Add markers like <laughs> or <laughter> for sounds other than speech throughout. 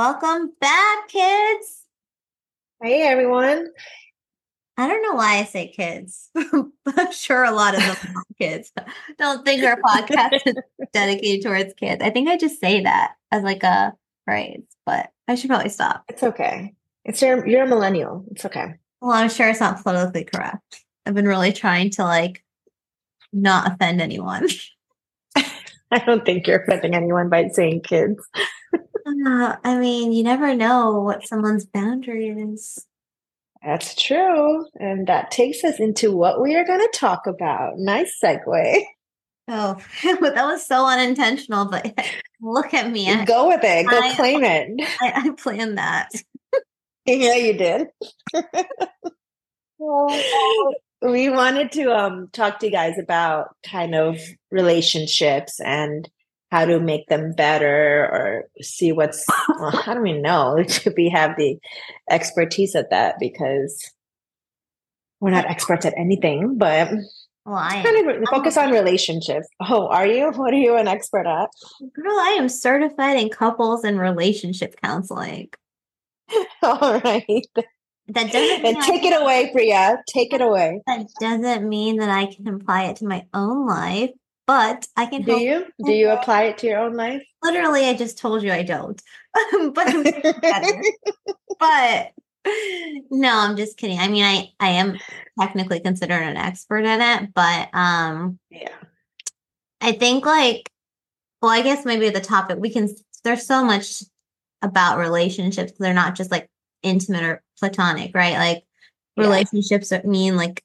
Welcome back, kids. Hey, everyone. I don't know why I say kids. <laughs> I'm sure a lot of them are <laughs> kids. Don't think our podcast is <laughs> dedicated towards kids. I think I just say that as like a phrase, but I should probably stop. It's okay. It's your you're a millennial. It's okay. Well, I'm sure it's not politically correct. I've been really trying to like not offend anyone. I don't think you're offending anyone by saying kids. Uh, I mean, you never know what someone's boundary is. That's true. And that takes us into what we are going to talk about. Nice segue. <laughs> Oh, <laughs> but that was so unintentional, but <laughs> look at me. Go with it. Go I- claim it. I, I planned that. yeah, you did. we wanted to um talk to you guys about kind of relationships and how to make them better or see what's well, I don't even know <laughs> to be have the expertise at that because we're not experts at anything, but Well, I am. kind of focus on relationships. Oh, are you? <laughs> What are you an expert at? Girl, I am certified in couples and relationship counseling. <laughs> All right. That doesn't And take it away, Priya. Take it away. that doesn't mean that I can apply it to my own life, but I can Do help. you? Do you apply it to your own life? Literally, I just told you I don't. <laughs> but <laughs> but no, I'm just kidding. I mean, I I am technically considered an expert in it, but um yeah. I think like well, I guess maybe the topic we can there's so much about relationships. They're not just like intimate or platonic, right? Like Yeah. relationships mean like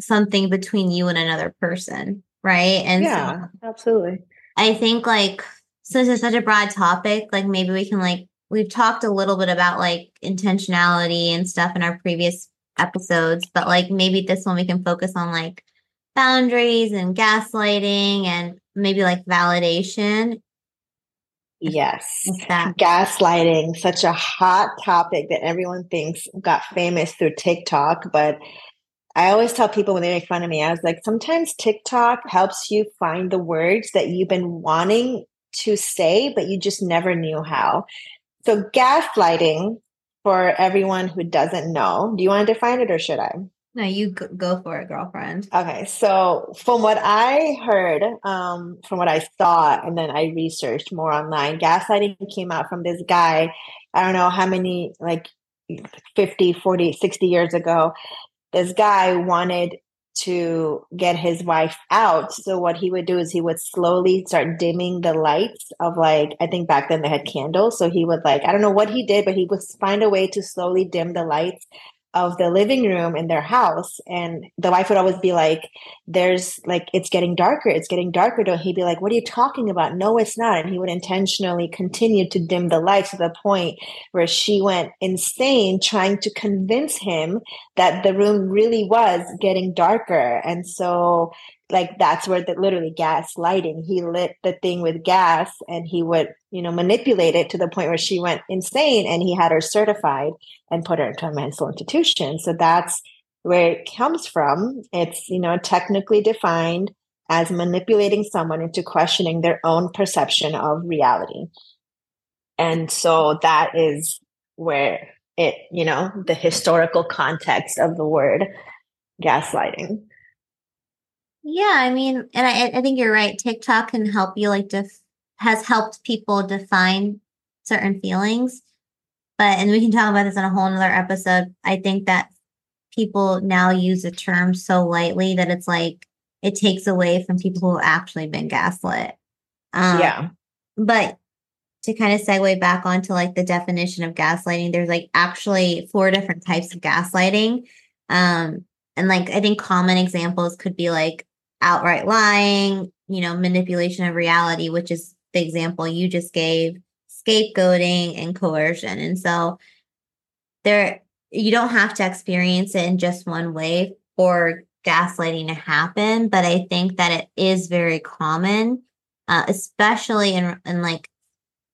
something between you and another person, right? And Yeah, so absolutely. I think like since it's such a broad topic, like maybe we can like we've talked a little bit about like intentionality and stuff in our previous episodes, but like maybe this one we can focus on like boundaries and gaslighting and maybe like validation. Yes. Gaslighting, such a hot topic that everyone thinks got famous through TikTok. But I always tell people when they make fun of me, I was like, sometimes TikTok helps you find the words that you've been wanting to say, but you just never knew how. So, gaslighting, for everyone who doesn't know, do you want to define it or should I? No, you go, for it, girlfriend. Okay, so from what I heard, um, from what I saw, and then I researched more online, gaslighting came out from this guy, I don't know how many, like 50, 40, 60 years ago. This guy wanted to get his wife out. So what he would do is he would slowly start dimming the lights of like, I think back then they had candles. So he would like, I don't know what he did, but he would find a way to slowly dim the lights of the living room in their house and the wife would always be like there's like it's getting darker it's getting darker don't he'd be like what are you talking about? No it's not and he would intentionally continue to dim the lights to the point where she went insane trying to convince him that the room really was getting darker and so like that's where the literally gas lighting he lit the thing with gas and he would you know manipulate it to the point where she went insane and he had her certified and put her into a mental institution. So that's where it comes from. It's you know technically defined as manipulating someone into questioning their own perception of reality. And so that is where it you know the historical context of the word gaslighting Yeah, I mean, and I, I think you're right. TikTok can help you like def- has helped people define certain feelings. But and we can talk about this in a whole nother episode. I think that people now use the term so lightly that it's like it takes away from people who have actually been gaslit. Um, yeah but to kind of segue back onto like the definition of gaslighting, there's like actually four different types of gaslighting. Um, and like I think common examples could be like outright lying, you know, manipulation of reality, which is the example you just gave, scapegoating and coercion. And so there you don't have to experience it in just one way for gaslighting to happen, but I think that it is very common uh, especially in in like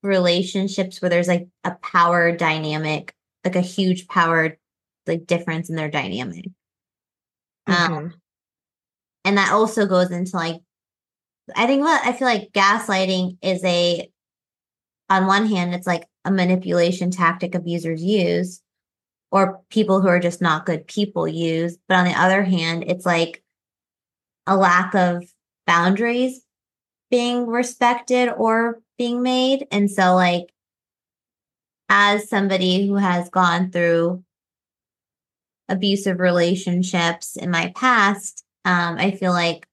relationships where there's like a power dynamic, like a huge power like difference in their dynamic. Um, Mhm. And that also goes into like I think what I feel like gaslighting is a on one hand it's like a manipulation tactic abusers use or people who are just not good people use. But on the other hand, it's like a lack of boundaries being respected or being made. And so, like, as somebody who has gone through abusive relationships in my past, um, I feel like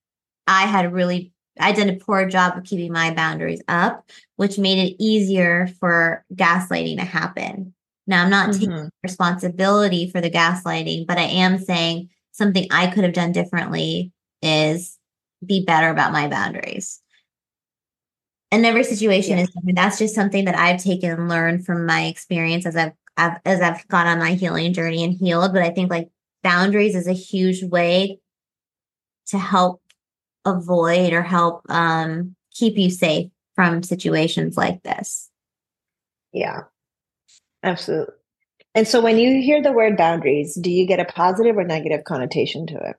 I had really I did a poor job of keeping my boundaries up, which made it easier for gaslighting to happen. Now, I'm not mm-hmm. taking responsibility for the gaslighting, but I am saying something I could have done differently is be better about my boundaries. And every situation yeah. is different. That's just something that I've taken and learned from my experience as I've, I've as I've gone on my healing journey and healed. But I think like boundaries is a huge way to help avoid or help um, keep you safe from situations like this. Yeah, absolutely. And so when you hear the word boundaries, do you get a positive or negative connotation to it?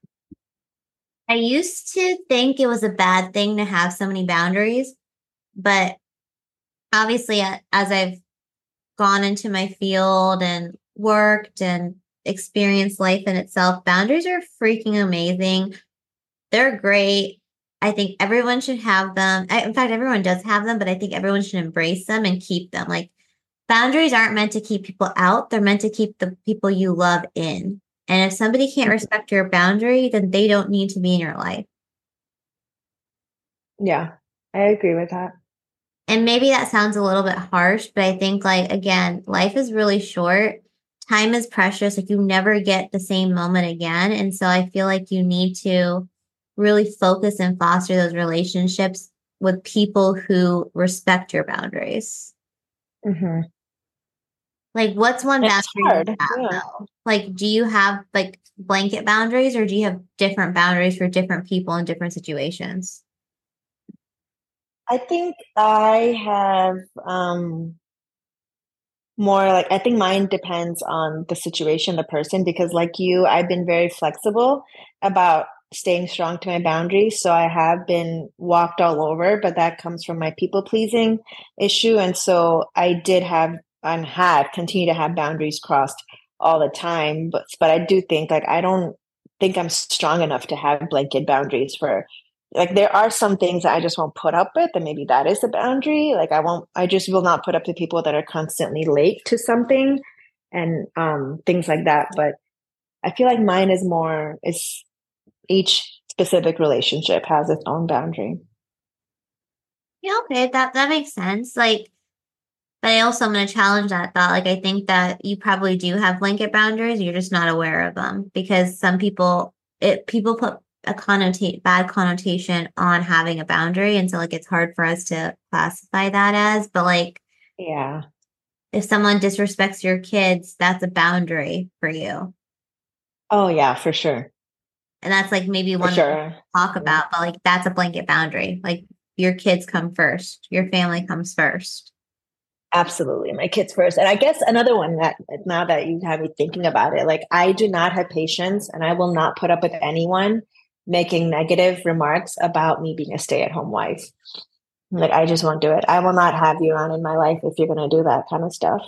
I used to think it was a bad thing to have so many boundaries, but obviously, as I've gone into my field and worked and experienced life in itself, boundaries are freaking amazing. They're great. I think everyone should have them. I, in fact, everyone does have them, but I think everyone should embrace them and keep them. Like boundaries aren't meant to keep people out, they're meant to keep the people you love in. And if somebody can't mm-hmm. respect your boundary, then they don't need to be in your life. Yeah, I agree with that. And maybe that sounds a little bit harsh, but I think, like, again, life is really short. Time is precious. Like, you never get the same moment again. And so I feel like you need to really focus and foster those relationships with people who respect your boundaries. Mm-hmm. Like, what's one it's boundary have, yeah. Like, do you have like blanket boundaries, or do you have different boundaries for different people in different situations? I think I have um more like I think mine depends on the situation, the person, because like you, I've been very flexible about staying strong to my boundaries. So I have been walked all over, but that comes from my people pleasing issue. And so I did have and have continue to have boundaries crossed all the time. But but I do think like I don't think I'm strong enough to have blanket boundaries for like there are some things that I just won't put up with, and maybe that is the boundary. Like I won't, I just will not put up to people that are constantly late to something, and um, things like that. But I feel like mine is more is each specific relationship has its own boundary. Yeah, okay, that that makes sense. Like, but I also am going to challenge that thought. Like, I think that you probably do have blanket boundaries. You're just not aware of them because some people, it people put a connotate bad connotation on having a boundary, and so like it's hard for us to classify that as. But like, yeah, if someone disrespects your kids, that's a boundary for you. Oh yeah, for sure. And that's like maybe one sure. to talk about, but like that's a blanket boundary. Like your kids come first, your family comes first. Absolutely, my kids first. And I guess another one that now that you have me thinking about it, like I do not have patience and I will not put up with anyone making negative remarks about me being a stay at home wife. Like, I just won't do it. I will not have you on in my life if you're going to do that kind of stuff.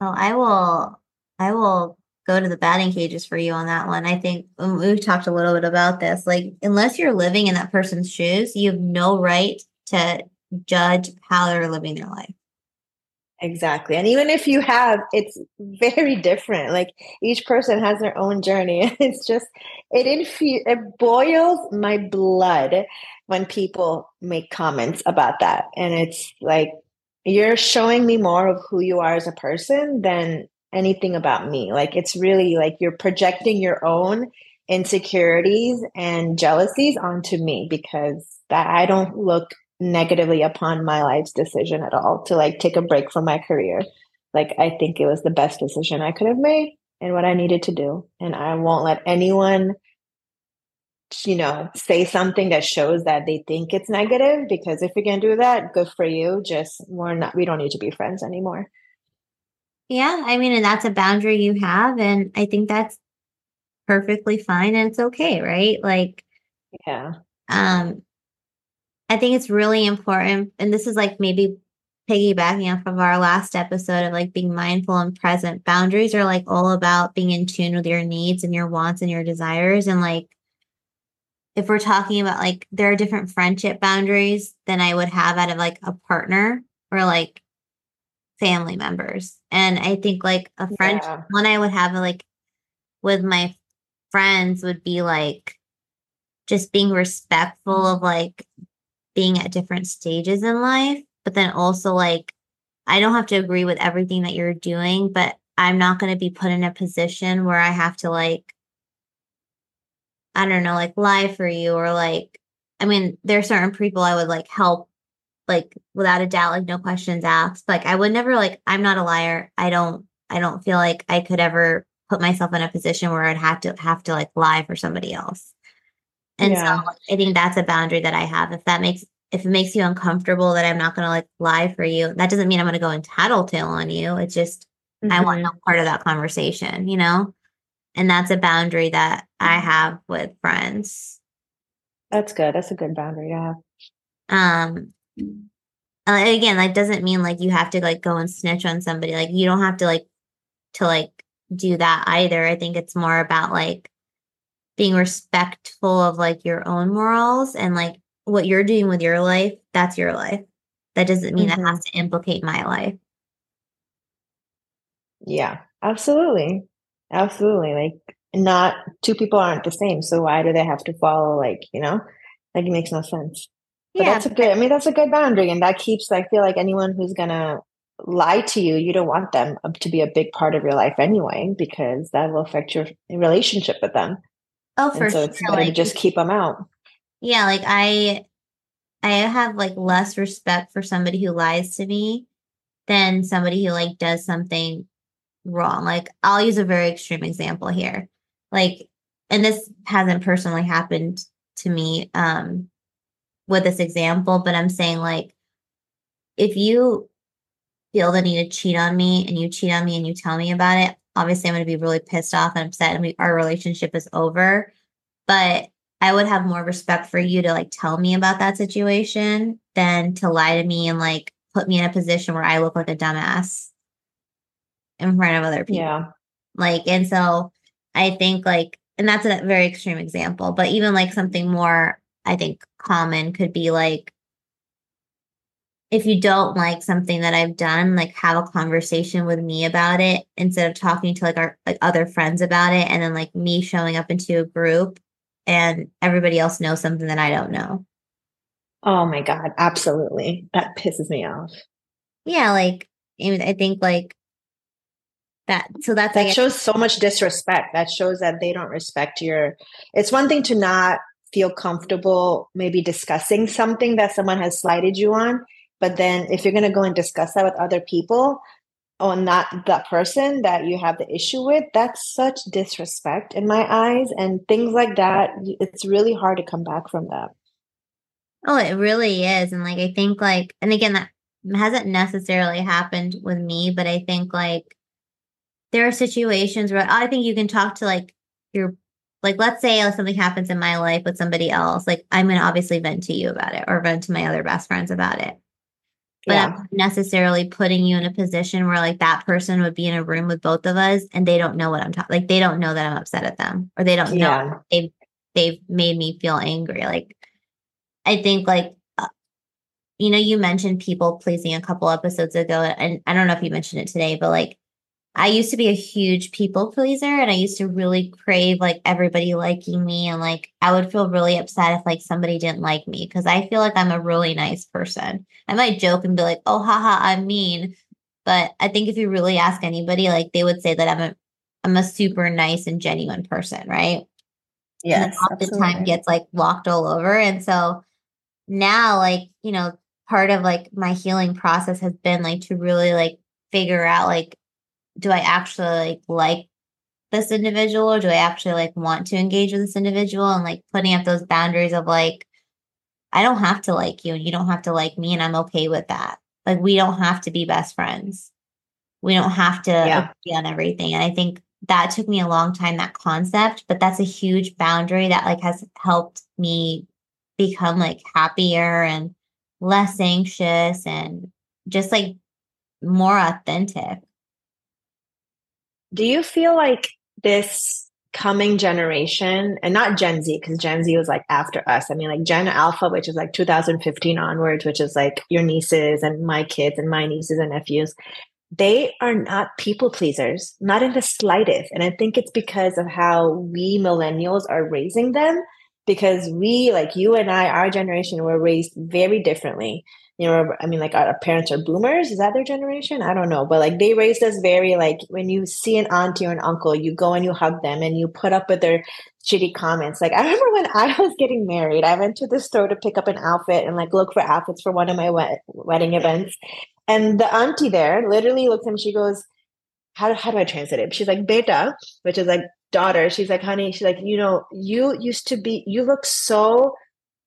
Oh, I will. I will go to the batting cages for you on that one. I think um, we've talked a little bit about this. Like, unless you're living in that person's shoes, you have no right to judge how they're living their life. Exactly. And even if you have, it's very different. Like each person has their own journey. <laughs> It's just, it infu- it boils my blood when people make comments about that. And it's like, you're showing me more of who you are as a person than anything about me. Like it's really like you're projecting your own insecurities and jealousies onto me because that I don't look negatively upon my life's decision at all to like take a break from my career. Like I think it was the best decision I could have made and what I needed to do. And I won't let anyone you know say something that shows that they think it's negative because if you can do that good for you just we're not we don't need to be friends anymore yeah, I mean, and that's a boundary you have. And I think that's perfectly fine and it's okay, right? Like, yeah. Um, I think it's really important. And this is like maybe piggybacking off of our last episode of like being mindful and present, boundaries are like all about being in tune with your needs and your wants and your desires. And like, if we're talking about like, there are different friendship boundaries than I would have out of like a partner or like family members. And I think like a friend, yeah. one I would have like with my friends would be like just being respectful of like being at different stages in life, but then also like I don't have to agree with everything that you're doing, but I'm not going to be put in a position where I have to like I don't know, like lie for you or like I mean, there are certain people I would like help like without a doubt, like no questions asked. Like I would never like I'm not a liar. I don't I don't feel like I could ever put myself in a position where I'd have to have to like lie for somebody else. And yeah. so I think that's a boundary that I have. If that makes if it makes you uncomfortable that I'm not gonna like lie for you, that doesn't mean I'm gonna go and tattletale on you. It's just mm-hmm. I want no mm-hmm. part of that conversation, you know? And that's a boundary that I mm-hmm. have with friends. That's good. That's a good boundary to have. Um uh, again, like doesn't mean like you have to like go and snitch on somebody. Like you don't have to like to like do that either. I think it's more about like being respectful of like your own morals and like what you're doing with your life, that's your life. That doesn't mean mm-hmm. it has to implicate my life. Yeah, absolutely. Absolutely. Like not two people aren't the same. So why do they have to follow like, you know, like it makes no sense. But yeah, that's a good I mean that's a good boundary and that keeps I feel like anyone who's gonna lie to you, you don't want them to be a big part of your life anyway, because that will affect your relationship with them. Oh, for and so sure. it's better like, to just keep them out. Yeah, like I I have like less respect for somebody who lies to me than somebody who like does something wrong. Like I'll use a very extreme example here. Like and this hasn't personally happened to me um with this example, but I'm saying like if you feel the need to cheat on me and you cheat on me and you tell me about it, obviously I'm going to be really pissed off and upset and we, our relationship is over. But I would have more respect for you to like tell me about that situation than to lie to me and like put me in a position where I look like a dumbass in front of other people. Yeah. Like, and so I think like, and that's a very extreme example, but even like something more, I think common could be like, if you don't like something that I've done, like have a conversation with me about it instead of talking to like our like other friends about it and then like me showing up into a group and everybody else knows something that I don't know. Oh my god, absolutely. That pisses me off. Yeah, like I think like that so that's that shows so much disrespect. That shows that they don't respect your it's one thing to not feel comfortable maybe discussing something that someone has slighted you on but then if you're going to go and discuss that with other people or not that person that you have the issue with, that's such disrespect in my eyes. And things like that, it's really hard to come back from that. Oh, it really is. And like, I think like, and again, that hasn't necessarily happened with me, but I think like there are situations where I think you can talk to like your like let's say something happens in my life with somebody else like i'm going to obviously vent to you about it or vent to my other best friends about it but yeah. I'm necessarily putting you in a position where like that person would be in a room with both of us and they don't know what I'm talking like they don't know that I'm upset at them or they don't yeah. know they've they've made me feel angry. Like I think like uh, you know, you mentioned people pleasing a couple episodes ago, and I don't know if you mentioned it today, but like I used to be a huge people pleaser and I used to really crave like everybody liking me and like I would feel really upset if like somebody didn't like me because I feel like I'm a really nice person. I might joke and be like, "Oh, haha, I'm mean." But I think if you really ask anybody, like they would say that I'm a I'm a super nice and genuine person, right? Yes. And the time gets like walked all over. And so now like, you know, part of like my healing process has been like to really like figure out like do I actually like like this individual or do I actually like want to engage with this individual and like putting up those boundaries of like I don't have to like you and you don't have to like me and I'm okay with that. Like we don't have to be best friends. We don't have to yeah. agree on everything. And I think that took me a long time that concept, but that's a huge boundary that like has helped me become like happier and less anxious and just like more authentic. Do you feel like this coming generation and not Gen Z because Gen Z was like after us. I mean like Gen Alpha, which is like 2015 onwards, which is like your nieces and my kids and my nieces and nephews. They are not people pleasers, not in the slightest. And I think it's because of how we millennials are raising them because we like you and I, our generation were raised very differently you know, I mean, like our parents are boomers. Is that their generation? I don't know. But like they raised us very like when you see an auntie or an uncle, you go and you hug them and you put up with their shitty comments. Like I remember when <laughs> I was getting married, I went to the store to pick up an outfit and like look for outfits for one of my wed- wedding events. And the auntie there literally looks at me, she goes, how, how do I translate it? She's like, beta, which is like daughter. She's like, honey, she's like, you know, you used to be, you look so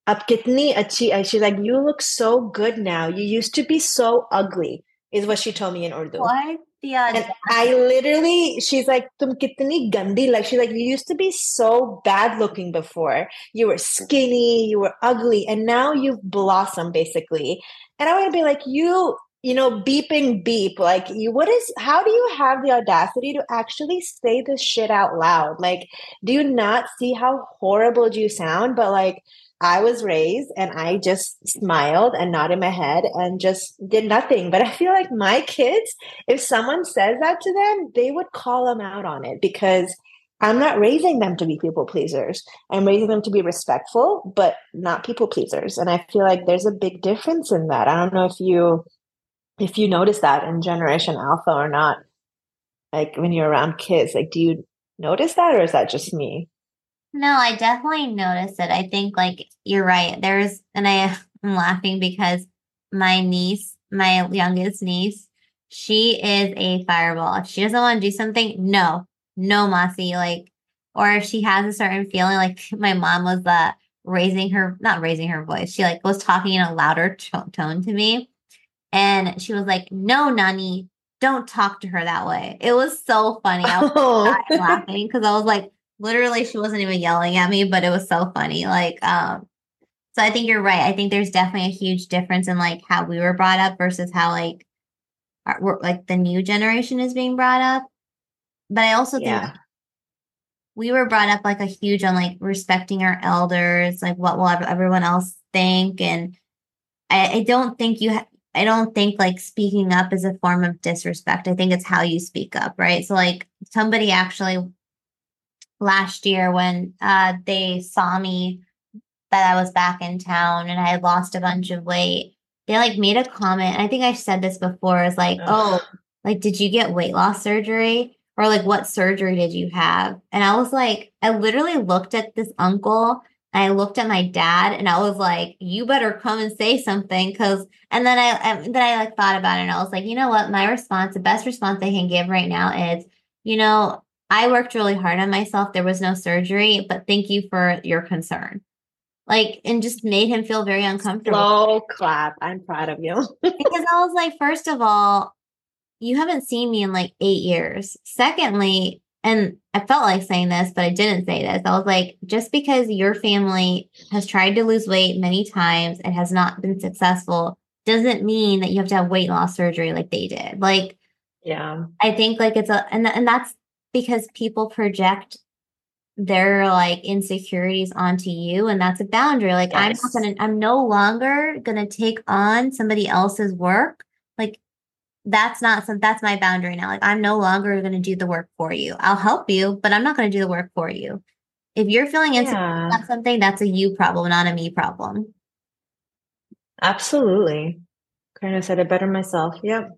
अब कितनी अच्छी she's like you look so good now you used to be so ugly is what she told me in Urdu what yeah and I literally she's like tum kitni gandi like she's like you used to be so bad looking before you were skinny you were ugly and now you've blossomed basically and I want to be like you you know beeping beep like you what is how do you have the audacity to actually say this shit out loud like do you not see how horrible do you sound but like I was raised and I just smiled and nodded my head and just did nothing. But I feel like my kids, if someone says that to them, they would call them out on it because I'm not raising them to be people pleasers. I'm raising them to be respectful, but not people pleasers. And I feel like there's a big difference in that. I don't know if you if you notice that in generation alpha or not. Like when you're around kids, like do you notice that or is that just me? No, I definitely noticed it. I think like you're right. There's and I <laughs> am laughing because my niece, my youngest niece, she is a fireball. If she doesn't want to do something, no, no, Mossy. Like, or if she has a certain feeling, like <laughs> my mom was uh raising her, not raising her voice. She like was talking in a louder t- tone to me, and she was like, "No, Nani, don't talk to her that way." It was so funny. I was oh. laughing because I was like literally she wasn't even yelling at me, but it was so funny. Like, um, so I think you're right. I think there's definitely a huge difference in like how we were brought up versus how like our, like the new generation is being brought up. But I also think yeah. we were brought up like a huge on like respecting our elders, like what will everyone else think, and I, I don't think you. Ha- I don't think like speaking up is a form of disrespect. I think it's how you speak up, right? So like somebody actually last year when uh, they saw me that I was back in town and I had lost a bunch of weight. They like made a comment. I think I said this before. Is like, oh, like did you get weight loss surgery? Or like what surgery did you have? And I was like, I literally looked at this uncle and I looked at my dad and I was like, you better come and say something. Cause, and then I, and then I like thought about it and I was like, you know what? My response, the best response I can give right now is, you know, I worked really hard on myself. There was no surgery, but thank you for your concern. Like, and just made him feel very uncomfortable. Slow clap. I'm proud of you. <laughs> because I was like, first of all, you haven't seen me in like eight years. Secondly, and I felt like saying this, but I didn't say this. I was like, just because your family has tried to lose weight many times and has not been successful doesn't mean that you have to have weight loss surgery like they did. Like, yeah, I think like it's a, and, and that's because people project their like insecurities onto you and that's a boundary. Like yes. i'm not gonna i'm no longer gonna take on somebody else's work. Like that's not some that's my boundary now. Like i'm no longer gonna do the work for you. I'll help you but i'm not gonna do the work for you. If you're feeling insecure yeah. about something that's a you problem not a me problem. Absolutely. Kind of said it better myself. Yep.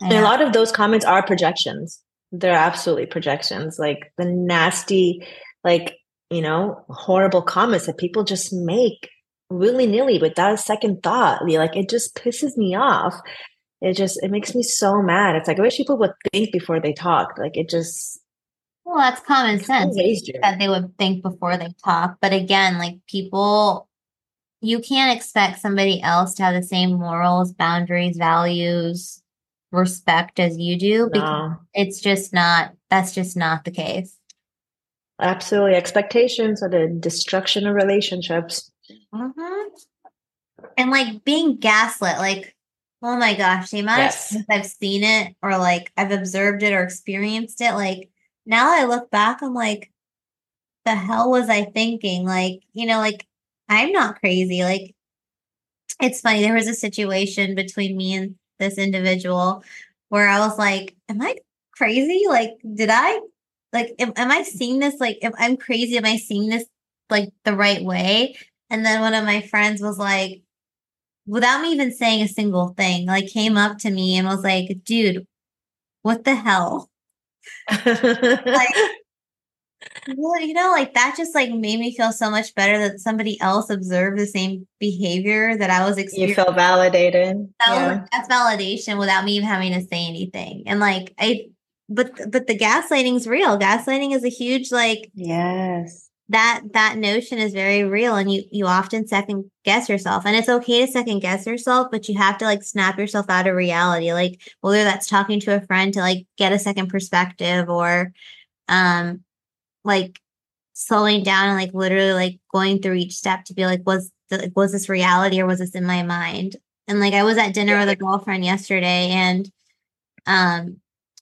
And a lot of those comments are projections they're absolutely projections. Like the nasty like you know horrible comments that people just make willy-nilly without a second thought. Like it just pisses me off. It just it makes me so mad. It's like i wish people would think before they talk. Like it just well that's common sense. that they would think before they talk. But again like people you can't expect somebody else to have the same morals boundaries values respect as you do because no. it's just not that's just not the case absolutely expectations are the destruction of relationships mm-hmm. and like being gaslit like Oh my gosh, the amount yes. of times I've seen it or like I've observed it or experienced it, like now I look back, I'm like, the hell was I thinking? Like, you know, like I'm not crazy. Like, it's funny. There was a situation between me and this individual where I was like, am I crazy? Like, did I, like, am, am I seeing this? Like, if I'm crazy, am I seeing this like the right way? And then one of my friends was like, without me even saying a single thing, like came up to me and was like, dude, what the hell? <laughs> like, well, you know, like that just like made me feel so much better that somebody else observed the same behavior that I was experiencing. You feel validated. That yeah. was, that's validation without me even having to say anything. And like I but but the gaslighting is real. Gaslighting is a huge like yes. That that notion is very real and you you often second guess yourself. And it's okay to second guess yourself, but you have to like snap yourself out of reality. Like whether that's talking to a friend to like get a second perspective or um like slowing down and like literally like going through each step to be like was the, was this reality or was this in my mind? And like i was at dinner with a girlfriend yesterday and um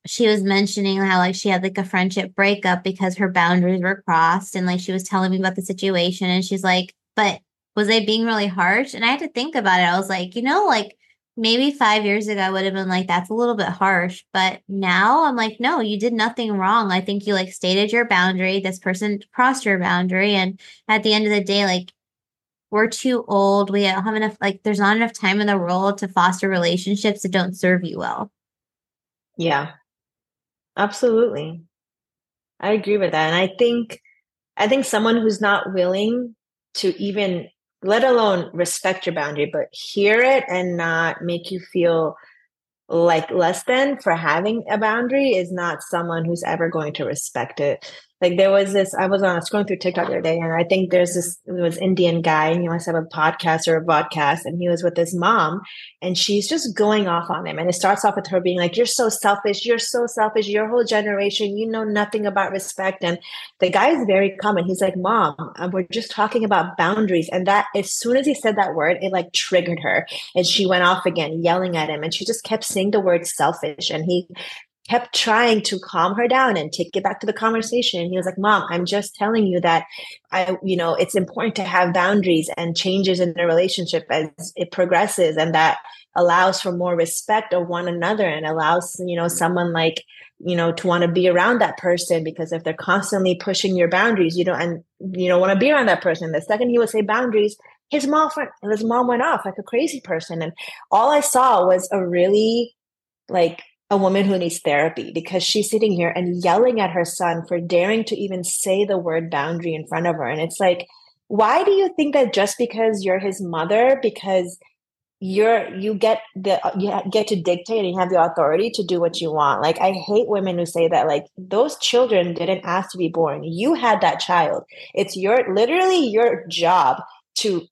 she was mentioning how like she had like a friendship breakup because her boundaries were crossed and like she was telling me about the situation and she's like but was I being really harsh? And i had to think about it. I was like you know like maybe five years ago I would have been like, that's a little bit harsh. But now I'm like, no, you did nothing wrong. I think you like stated your boundary. This person crossed your boundary. And at the end of the day, like, we're too old. We don't have enough, like, there's not enough time in the world to foster relationships that don't serve you well. Yeah, absolutely. I agree with that. And I think, I think someone who's not willing to even let alone respect your boundary, but hear it and not make you feel like less than for having a boundary is not someone who's ever going to respect it. Like there was this, I was on scrolling through TikTok the other day, and I think there's this it was Indian guy, and he must have a podcast or a podcast, and he was with his mom, and she's just going off on him. And it starts off with her being like, You're so selfish, you're so selfish, your whole generation, you know nothing about respect. And the guy is very common. He's like, Mom, uh, we're just talking about boundaries. And that as soon as he said that word, it like triggered her. And she went off again, yelling at him. And she just kept saying the word selfish. And he kept trying to calm her down and take it back to the conversation. He was like, Mom, I'm just telling you that I, you know, it's important to have boundaries and changes in the relationship as it progresses and that allows for more respect of one another and allows, you know, someone like, you know, to want to be around that person because if they're constantly pushing your boundaries, you don't and you don't want to be around that person. The second he would say boundaries, his mom his mom went off like a crazy person. And all I saw was a really like a woman who needs therapy because she's sitting here and yelling at her son for daring to even say the word boundary in front of her. And it's like, why do you think that just because you're his mother, because you're you get the you get to dictate and you have the authority to do what you want? Like i hate women who say that like those children didn't ask to be born. You had that child. It's your literally your job to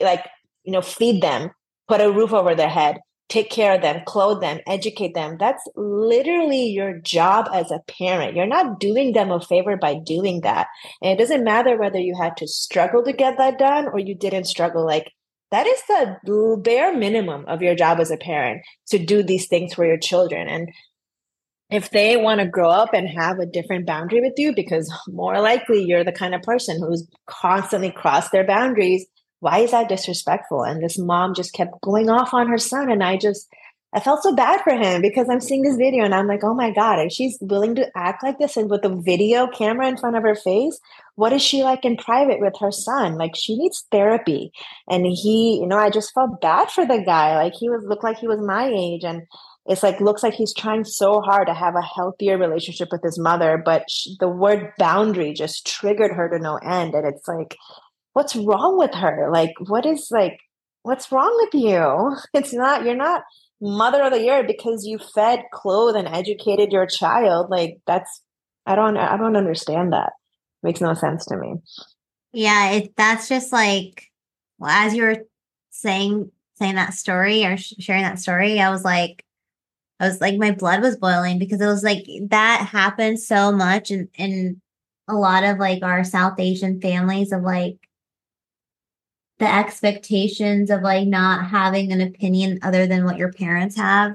like you know feed them put a roof over their head take care of them, clothe them, educate them. That's literally your job as a parent. You're not doing them a favor by doing that. And it doesn't matter whether you had to struggle to get that done or you didn't struggle. Like that is the bare minimum of your job as a parent to do these things for your children. And if they want to grow up and have a different boundary with you, because more likely you're the kind of person who's constantly crossed their boundaries, why is that disrespectful? And this mom just kept going off on her son. And I just, I felt so bad for him because I'm seeing this video and I'm like, oh my God, and she's willing to act like this and with a video camera in front of her face. What is she like in private with her son? Like she needs therapy. And he, you know, I just felt bad for the guy. Like he was looked like he was my age. And it's like looks like he's trying so hard to have a healthier relationship with his mother, but she, the word boundary just triggered her to no end. And it's like, what's wrong with her? Like, what is like, what's wrong with you? <laughs> It's not, you're not mother of the year because you fed, clothed, and educated your child. Like, that's, I don't, I don't understand that. Makes no sense to me. Yeah, it, that's just like, well, as you were saying, saying that story or sh- sharing that story, I was like, I was like, my blood was boiling because it was like that happened so much in, in a lot of like our South Asian families of like the expectations of like not having an opinion other than what your parents have.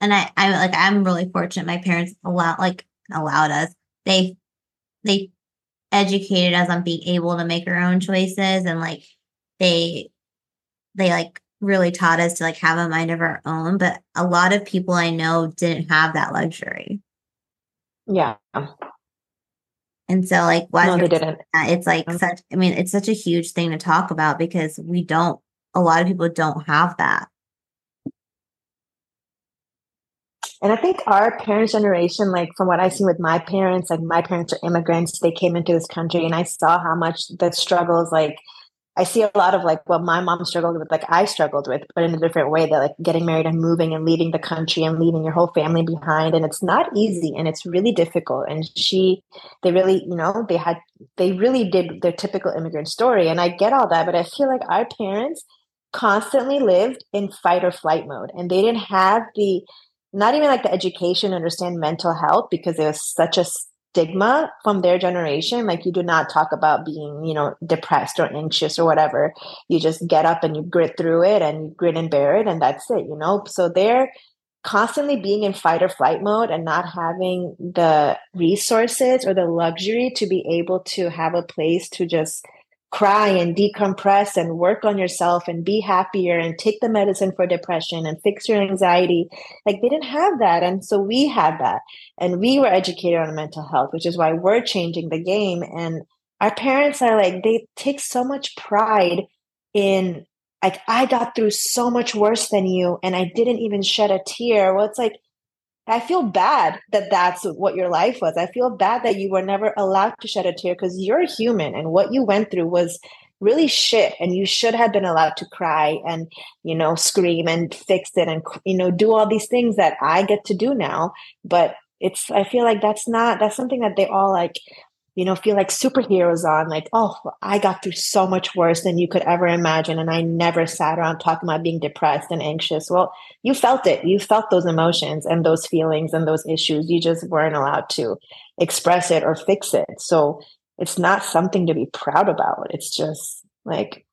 And I, I like I'm really fortunate. My parents allow like allowed us. They they educated us on being able to make our own choices and like they they like really taught us to like have a mind of our own. But a lot of people I know didn't have that luxury. Yeah. And so, like, why no, they didn't. It's like mm-hmm. such. I mean, it's such a huge thing to talk about because we don't. A lot of people don't have that. And I think our parents' generation, like from what I've seen with my parents, like my parents are immigrants. They came into this country, and I saw how much the struggles, like I see a lot of like what my mom struggled with, like I struggled with, but in a different way. That like getting married and moving and leaving the country and leaving your whole family behind, and it's not easy and it's really difficult. And she, they really, you know, they had, they really did their typical immigrant story, and I get all that, but I feel like our parents constantly lived in fight or flight mode, and they didn't have the, not even like the education, to understand mental health because it was such a stigma from their generation. Like you do not talk about being you know depressed or anxious or whatever. You just get up and you grit through it and you grit and bear it and that's it you know? So they're constantly being in fight or flight mode and not having the resources or the luxury to be able to have a place to just cry and decompress and work on yourself and be happier and take the medicine for depression and fix your anxiety. Like they didn't have that. And so we had that. And we were educated on mental health, which is why we're changing the game. And our parents are like, they take so much pride in like I got through so much worse than you and I didn't even shed a tear. Well, it's like I feel bad that that's what your life was. I feel bad that you were never allowed to shed a tear because you're human and what you went through was really shit and you should have been allowed to cry and you know scream and fix it and you know do all these things that I get to do now but it's I feel like that's not that's something that they all like you know, feel like superheroes on, like, oh, I got through so much worse than you could ever imagine. And I never sat around talking about being depressed and anxious. Well, you felt it. You felt those emotions and those feelings and those issues. You just weren't allowed to express it or fix it. So it's not something to be proud about. It's just like,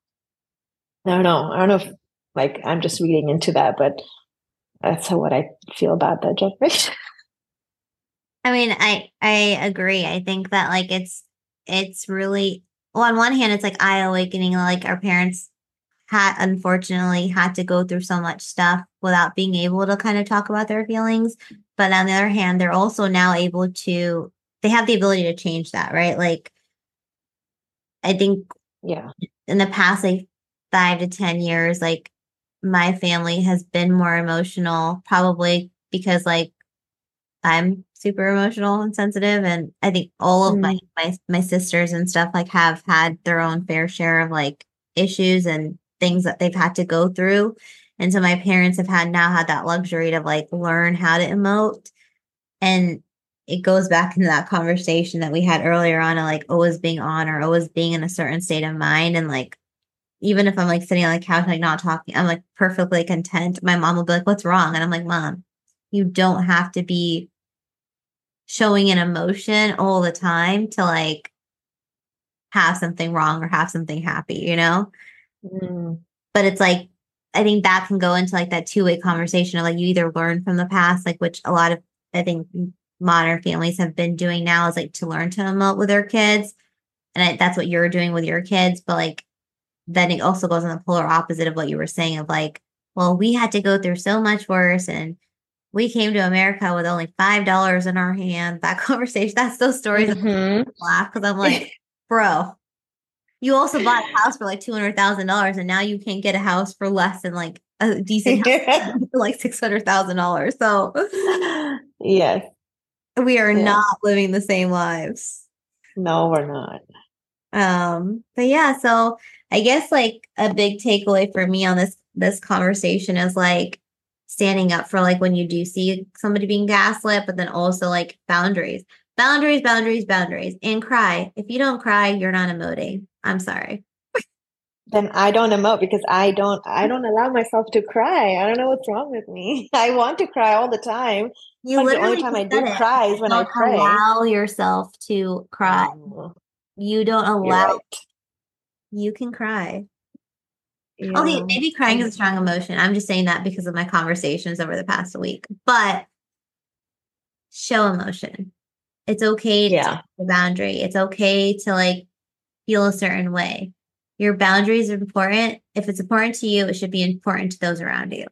I don't know. I don't know if like I'm just reading into that, but that's how, what I feel about that generation. <laughs> I mean, I I agree. I think that like it's it's really well on one hand it's like eye awakening like our parents had unfortunately had to go through so much stuff without being able to kind of talk about their feelings. But on the other hand, they're also now able to they have the ability to change that, right? Like I think yeah. In the past like 5 to 10 years like my family has been more emotional probably because like I'm super emotional and sensitive and I think all of mm. my, my my sisters and stuff like have had their own fair share of like issues and things that they've had to go through. And so my parents have had now had that luxury to like learn how to emote. And it goes back into that conversation that we had earlier on of like always being on or always being in a certain state of mind. And like even if I'm like sitting on the couch, like not talking, I'm like perfectly content. My mom will be like, What's wrong? And I'm like, Mom, you don't have to be showing an emotion all the time to like have something wrong or have something happy, you know? Mm. But it's like, I think that can go into like that two way conversation of like you either learn from the past, like which a lot of I think modern families have been doing now is like to learn to emote with their kids. And I, that's what you're doing with your kids. But like, then it also goes on the polar opposite of what you were saying of like, well, we had to go through so much worse and we came to America with only five dollars in our hand. That <laughs> conversation, that's those stories mm-hmm. <laughs> laugh because I'm like, <laughs> bro, you also bought a house for like two hundred thousand dollars, and now you can't get a house for less than like a decent house like six hundred thousand dollars. So, yes, we are yes. not living the same lives. No, we're not. Um, but yeah, so I guess like a big takeaway for me on this this conversation is like standing up for like when you do see somebody being gaslit, but then also like boundaries, boundaries, boundaries, boundaries, and cry. If you don't cry, you're not emoting. I'm sorry. then I don't emote because I don't I don't allow myself to cry. I don't know what's wrong with me. <laughs> I want to cry all the time. You but literally the only time I do it. cry is when don't I pray. Allow yourself to cry. Oh. You don't allow. Right. You can cry. Yeah. Okay, maybe crying is a strong emotion. I'm just saying that because of my conversations over the past week. But show emotion. It's okay to yeah. the boundary. It's okay to like feel a certain way. Your boundaries are important. If it's important to you, it should be important to those around you.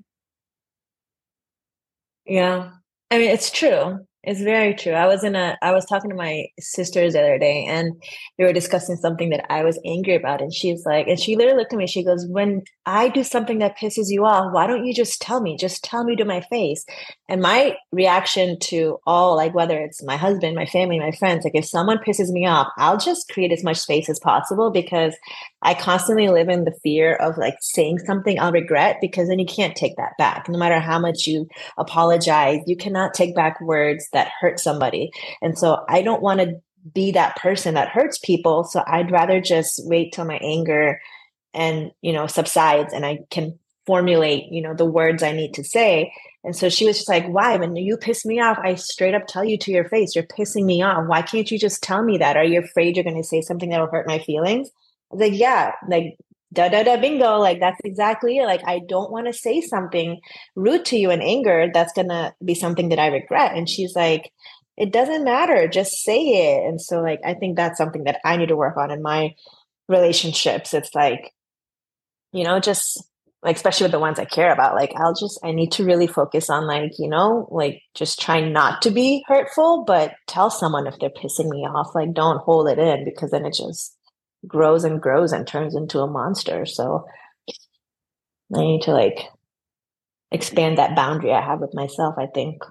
Yeah. I mean, it's true. It's very true. I was in a I was talking to my sisters the other day and they were discussing something that I was angry about. And she's like, and she literally looked at me, she goes, When I do something that pisses you off, why don't you just tell me? Just tell me to my face. And my reaction to all, like whether it's my husband, my family, my friends, like if someone pisses me off, I'll just create as much space as possible because I constantly live in the fear of like saying something I'll regret because then you can't take that back. No matter how much you apologize, you cannot take back words that hurt somebody. And so I don't want to be that person that hurts people. So I'd rather just wait till my anger and, you know, subsides and I can formulate, you know, the words I need to say. And so she was just like, why? When you piss me off, I straight up tell you to your face, you're pissing me off. Why can't you just tell me that? Are you afraid you're going to say something that will hurt my feelings? Was like, yeah, like da da da bingo. Like that's exactly it. Like I don't want to say something rude to you in anger. That's gonna be something that I regret. And she's like, it doesn't matter. Just say it. And so like I think that's something that I need to work on in my relationships. It's like, you know, just like especially with the ones I care about, like I'll just I need to really focus on like, you know, like just try not to be hurtful, but tell someone if they're pissing me off. Like don't hold it in because then it just grows and grows and turns into a monster. So I need to like expand that boundary I have with myself, I think.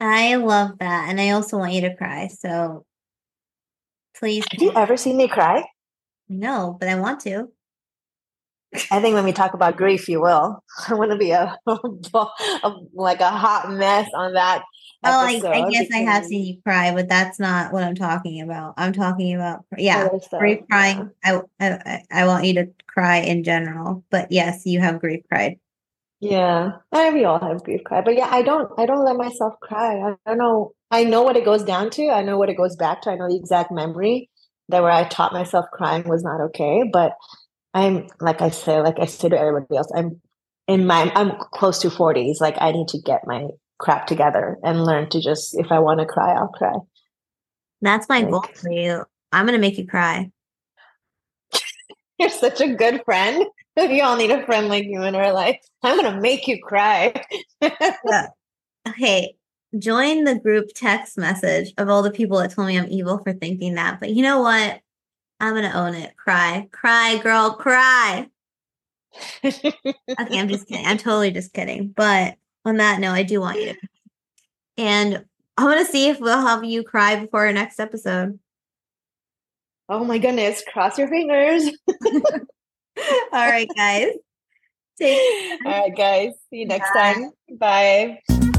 I love that. And I also want you to cry. So please. Have you ever seen me cry? No, but I want to. I think when we talk about grief, you will. <laughs> I want to be a, <laughs> a, like a hot mess on that Oh, I, I guess I have seen you cry, but that's not what I'm talking about. I'm talking about yeah, grief crying. Yeah. I, I I want you to cry in general, but yes, you have grief cried. Yeah, I, we all have grief cry, but yeah, I don't. I don't let myself cry. I don't know. I know what it goes down to. I know what it goes back to. I know the exact memory that where I taught myself crying was not okay. But I'm like I say, like I say to everybody else, I'm in my. I'm close to 40s. Like I need to get my crap together and learn to just if I want to cry, I'll cry. That's my like, goal for you. I'm gonna make you cry. <laughs> You're such a good friend. <laughs> We all need a friend like you in our life. I'm gonna make you cry. <laughs> yeah. Okay. Join the group text message of all the people that told me I'm evil for thinking that. But you know what? I'm gonna own it. Cry. Cry, girl, cry. okay, I'm just kidding. I'm totally just kidding. But on that note, I do want you to. And I want to see if we'll have you cry before our next episode. Oh my goodness, cross your fingers. <laughs> All right, guys. Take All right, guys. See you next Bye. time. Bye.